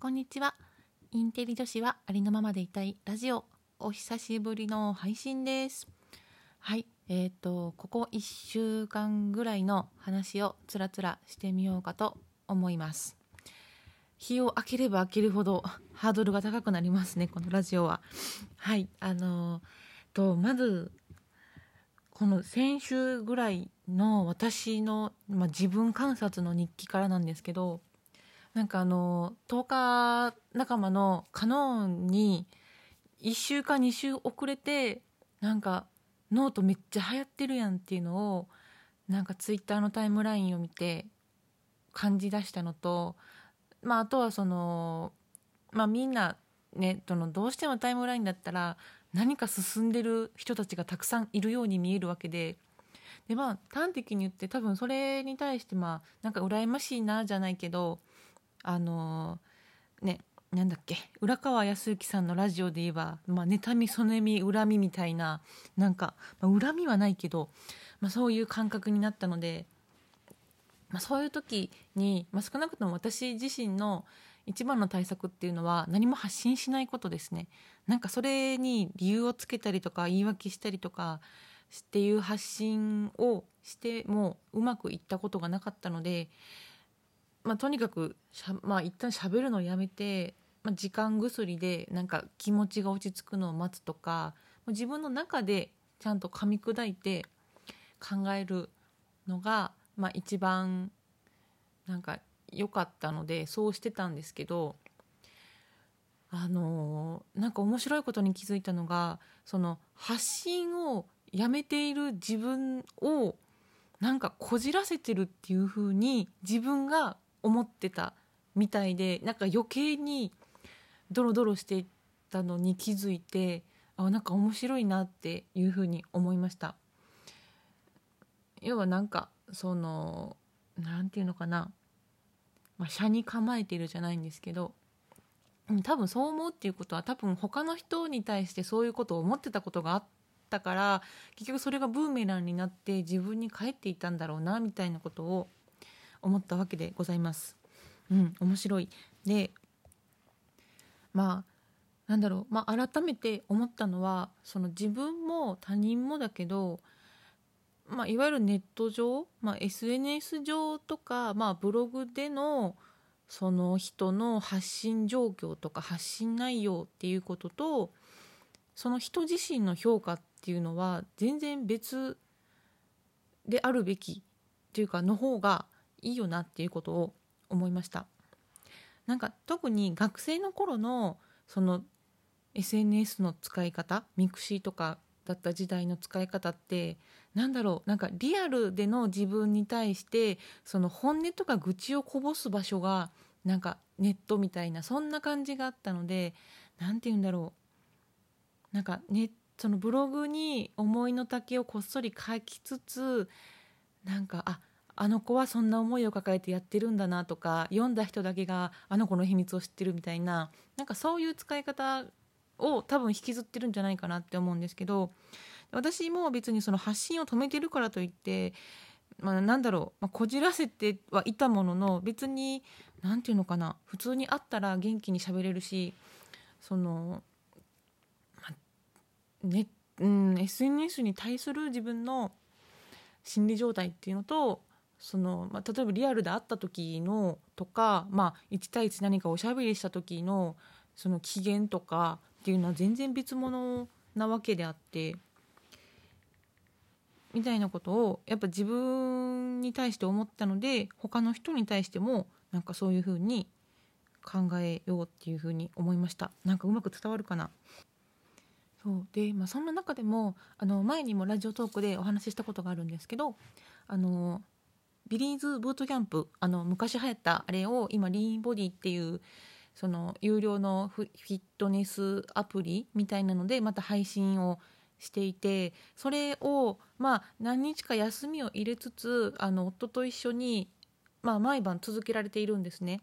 こんにちは。インテリ女子はありのままでいたいラジオ。お久しぶりの配信です。はいえーとここ1週間ぐらいの話をつらつらしてみようかと思います。日を明ければ明けるほどハードルが高くなりますねこのラジオは。はいあのー、とまずこの先週ぐらいの私の、まあ、自分観察の日記からなんですけどなんかあの10日仲間のカノンに1週か2週遅れてなんかノートめっちゃ流行ってるやんっていうのをなんかツイッターのタイムラインを見て感じ出したのと、まあ、あとはその、まあ、みんなねどのどうしてもタイムラインだったら何か進んでる人たちがたくさんいるように見えるわけででまあ端的に言って多分それに対してまあなんか羨ましいなじゃないけどあの、ねなんだっけ浦川康之さんのラジオで言えば、まあ、妬みそねみ恨みみたいななんか、まあ、恨みはないけど、まあ、そういう感覚になったので、まあ、そういう時に、まあ、少なくとも私自身の一番の対策っていうのは何も発信しないことですね。なんかそれに理由をつけたりとか言い訳したりとかっていう発信をしてもうまくいったことがなかったので、まあ、とにかくしゃ、まあ、一旦喋るのをやめて、まあ、時間薬でなんか気持ちが落ち着くのを待つとか自分の中でちゃんと噛み砕いて考えるのが、まあ、一番なんか良かったのでそうしてたんですけどあのなんか面白いことに気づいたのがその発信をやめている自分をなんかこじらせてるっていう風に自分が思ってたみたいでなんか余計にドロドロしていたのに気づいてあなんか面白いなっていう風に思いました。要はなんかその何て言うのかな。まあ、車に構えてるじゃないんですけど多分そう思うっていうことは多分他の人に対してそういうことを思ってたことがあったから結局それがブーメランになって自分に返っていたんだろうなみたいなことを思ったわけでございます。うん、面白いでまあなんだろう、まあ、改めて思ったのはその自分も他人もだけどまあ、いわゆるネット上、まあ、SNS 上とか、まあ、ブログでのその人の発信状況とか発信内容っていうこととその人自身の評価っていうのは全然別であるべきっていうかの方がいいよなっていうことを思いました。なんか特に学生の頃のその SNS の使い方ミクシーとかだった時代の使い方ってなんだろうなんかリアルでの自分に対してその本音とか愚痴をこぼす場所がなんかネットみたいなそんな感じがあったので何て言うんだろうなんかねそのブログに思いの丈をこっそり書きつつなんかああの子はそんな思いを抱えてやってるんだなとか読んだ人だけがあの子の秘密を知ってるみたいななんかそういう使い方を多分引きずってるんじゃないかなって思うんですけど私も別にその発信を止めてるからといって、まあ、なんだろう、まあ、こじらせてはいたものの別に何て言うのかな普通に会ったら元気に喋れるしその、まあ、ねうん、SNS に対する自分の心理状態っていうのとその、まあ、例えばリアルで会った時のとか、まあ、1対1何かおしゃべりした時のその機嫌とかっていうのは全然別物なわけであってみたいなことをやっぱ自分に対して思ったので他の人に対してもなんかそういうふうに考えようっていうふうに思いました。なんかうまく伝わるかな。そう。で、まあ、そんな中でもあの前にもラジオトークでお話ししたことがあるんですけどあのビリーズブートキャンプあの昔流行ったあれを今リーンボディっていうその有料のフィットネスアプリみたいなのでまた配信をしていてそれをまあ何日か休みを入れつつあの夫と一緒に、まあ、毎晩続けられているんですね。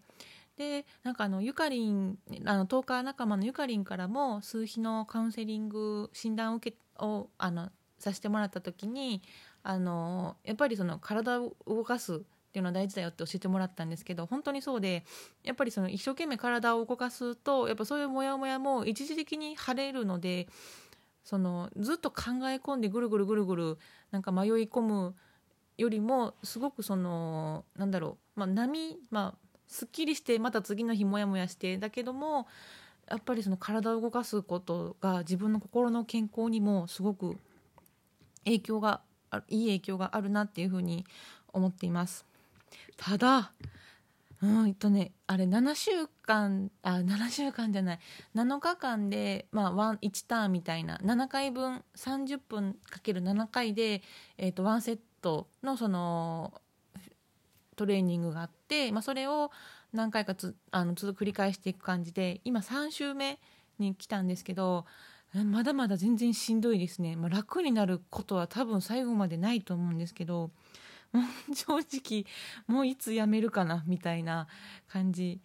でなんかあのゆかりんあのトーカー仲間のゆかりんからも数日のカウンセリング診断を受けをあのさせてもらった時にあのやっぱりその体を動かすっていうのは大事だよって教えてもらったんですけど本当にそうでやっぱりその一生懸命体を動かすとやっぱそういうモヤモヤも一時的に晴れるのでそのずっと考え込んでぐるぐるぐるぐるなんか迷い込むよりもすごくそのなんだろう、まあ、波、まあ、すっきりしてまた次の日モヤモヤしてだけどもやっぱりその体を動かすことが自分の心の健康にもすごく影響がいい影響があるなっていうふうに思っています。ただうんとねあれ7週間あ7週間じゃない7日間で、まあ、1, 1ターンみたいな7回分30分かける7回で、えーと、1セットのそのトレーニングがあって、まあ、それを何回かつあのずっと繰り返していく感じで今3週目に来たんですけどまだまだ全然しんどいですね、まあ、楽になることは多分最後までないと思うんですけどもう 正直もういつやめるかなみたいな感じ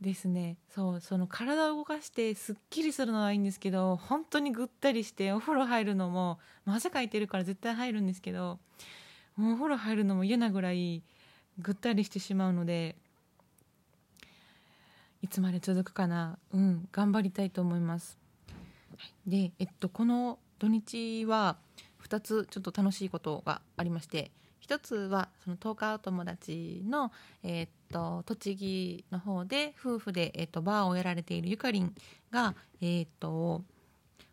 ですね。そうその体を動かしてすっきりするのはいいんですけど本当にぐったりしてお風呂入るのも、汗かいてるから絶対入るんですけどもうお風呂入るのも嫌なぐらいぐったりしてしまうのでいつまで続くかな。うん頑張りたいと思います。で、えっと、この土日は2つちょっと楽しいことがありまして一つはその10日お友達の、えー、っと栃木の方で夫婦で、え、っとバーをやられているゆかりんが、えー、っと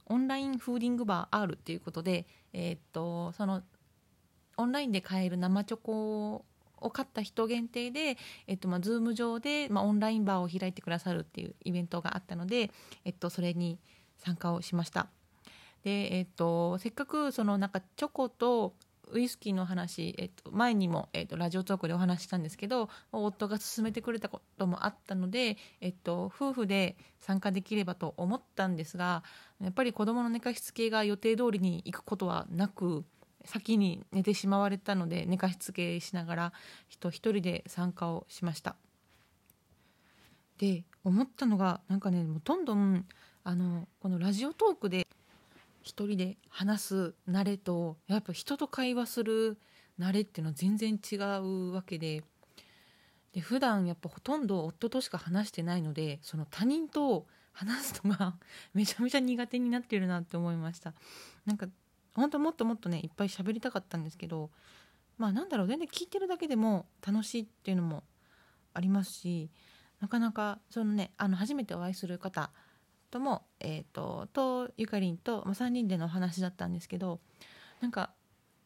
オンラインフーディングバー R っていうことで、えっとそのオンラインで買える生チョコを買った人限定で、えっとまあ、Zoom 上で、まあ、オンラインバーを開いてくださるっていうイベントがあったので、えっと、それに参加をしました。で、えっと、せっかくそのなんかチョコとウイスキーの話、えっと、前にも、えっと、ラジオトークでお話ししたんですけど夫が勧めてくれたこともあったので、えっと、夫婦で参加できればと思ったんですがやっぱり子どもの寝かしつけが予定通りに行くことはなく先に寝てしまわれたので寝かしつけしながら人一人で参加をしました。で思ったのがなんかねもうどんどんあのこのラジオトークで一人で話す慣れとやっぱ人と会話する慣れっていうのは全然違うわけで。で普段やっぱほとんど夫としか話してないのでその他人と話すのが めちゃめちゃ苦手になってるなって思いました。なんか本当もっともっとねいっぱい喋りたかったんですけどまあなんだろう全然聞いてるだけでも楽しいっていうのもありますしなかなかそのねあの初めてお会いする方とも、えーと、とゆかりんと、ま、3人での話だったんですけどなんか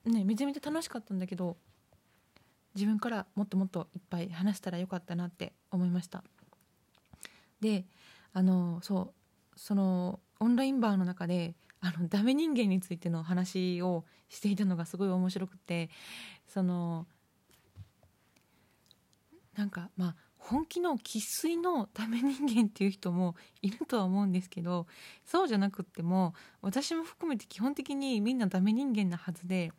ねめちゃめちゃ楽しかったんだけど自分からもっともっといっぱい話したらよかったなって思いました。であのそうそのオンラインバーの中であのダメ人間についての話をしていたのがすごい面白くてそのなんかまあ本気の生粋のダメ人間っていう人もいるとは思うんですけどそうじゃなくっても私も含めて基本的にみんなダメ人間なはずで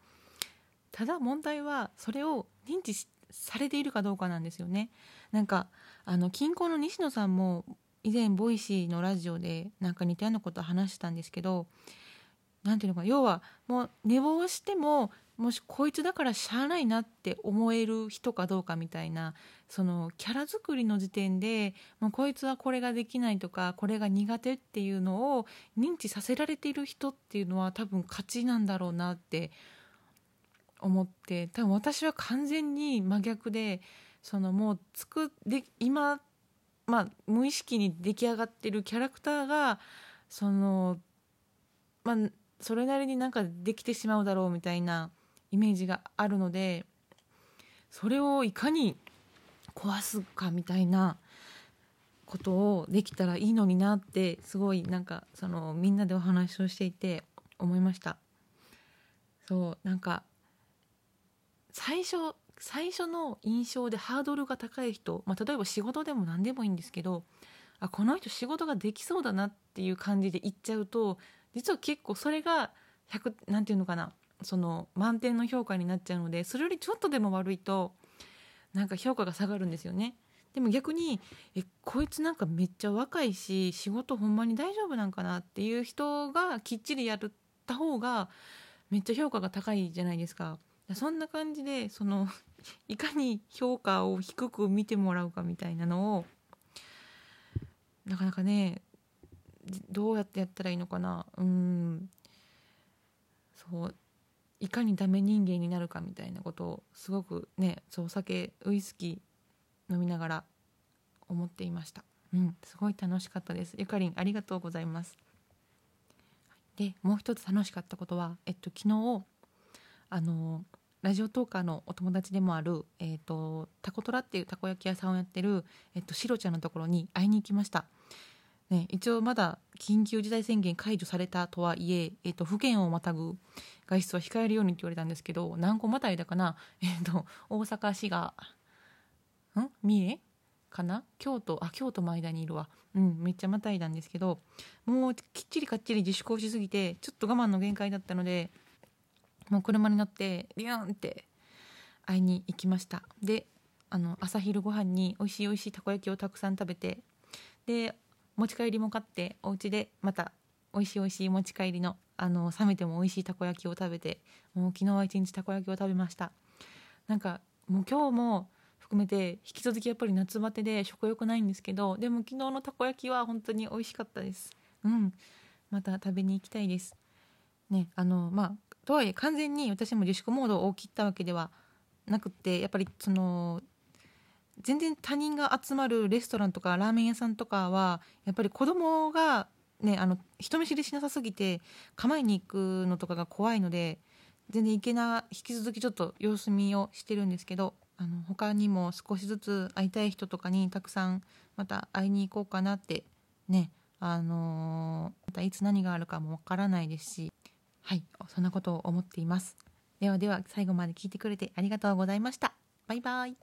ただ問題はそれを認知されているかどうかなんですよね。なんかあのキンコンの西野さんも以前 Voicy のラジオでなんか似たようなことを話したんですけど何ていうのか要はもう寝坊してももしこいつだからしゃあないなって思える人かどうかみたいなそのキャラ作りの時点でもうこいつはこれができないとかこれが苦手っていうのを認知させられている人っていうのは多分勝ちなんだろうなって思って多分私は完全に真逆でそのもうつくで今、まあ、無意識に出来上がってるキャラクターがそのまあそれなりになんかできてしまうだろうみたいなイメージがあるのでそれをいかに壊すかみたいなことをできたらいいのになってすごいなんかそのみんなでお話をしていて思いました。そうなんか最初最初の印象でハードルが高い人、まあ、例えば仕事でも何でもいいんですけどあこの人仕事ができそうだなっていう感じで言っちゃうと実は結構それが100なんていうのかなその満点の評価になっちゃうのでそれよりちょっとでも悪いとなんか評価が下がるんですよね。でも逆にえこいつなんかめっちゃ若いし仕事ほんまに大丈夫なんかなっていう人がきっちりやった方がめっちゃ評価が高いじゃないですか。そんな感じでその いかに評価を低く見てもらうかみたいなのをなかなかねどうやってやったらいいのかなうんそういかにダメ人間になるかみたいなことをすごくねそうお酒ウイスキー飲みながら思っていました。うんすごい楽しかったです。ゆかりんありがとうございます。でもう一つ楽しかったことはえっと昨日あのラジオトーカーのお友達でもある、えーと、タコトラっていうたこ焼き屋さんをやってる、えーと、シロちゃんのところに会いに行きました、ね、一応まだ緊急事態宣言解除されたとはいええーと、府県をまたぐ外出は控えるようにって言われたんですけど何個またいだかな、えー、と大阪市がん？三重かな？京都あ京都も間にいるわ。うんめっちゃまたいだんですけどもうきっちりかっちり自粛をしすぎてちょっと我慢の限界だったのでもう車に乗ってビューンって会いに行きました。であの朝昼ご飯に美味しい美味しいたこ焼きをたくさん食べてで持ち帰りも買ってお家でまた美味しい美味しい持ち帰りのあの冷めても美味しいたこ焼きを食べてもう昨日は一日たこ焼きを食べました。なんかもう今日も含めて引き続きやっぱり夏バテで食欲ないんですけどでも昨日のたこ焼きは本当に美味しかったです。うん。また食べに行きたいです。ねあのまあとはいえ完全に私も自粛モードを切ったわけではなくてやっぱりその全然他人が集まるレストランとかラーメン屋さんとかはやっぱり子供がねあの人見知りしなさすぎて構えに行くのとかが怖いので全然行けな引き続きちょっと様子見をしてるんですけどあの他にも少しずつ会いたい人とかにたくさんまた会いに行こうかなってねあのー、またいつ何があるかもわからないですしはいそんなことを思っています。ではでは最後まで聞いてくれてありがとうございました。バイバイ。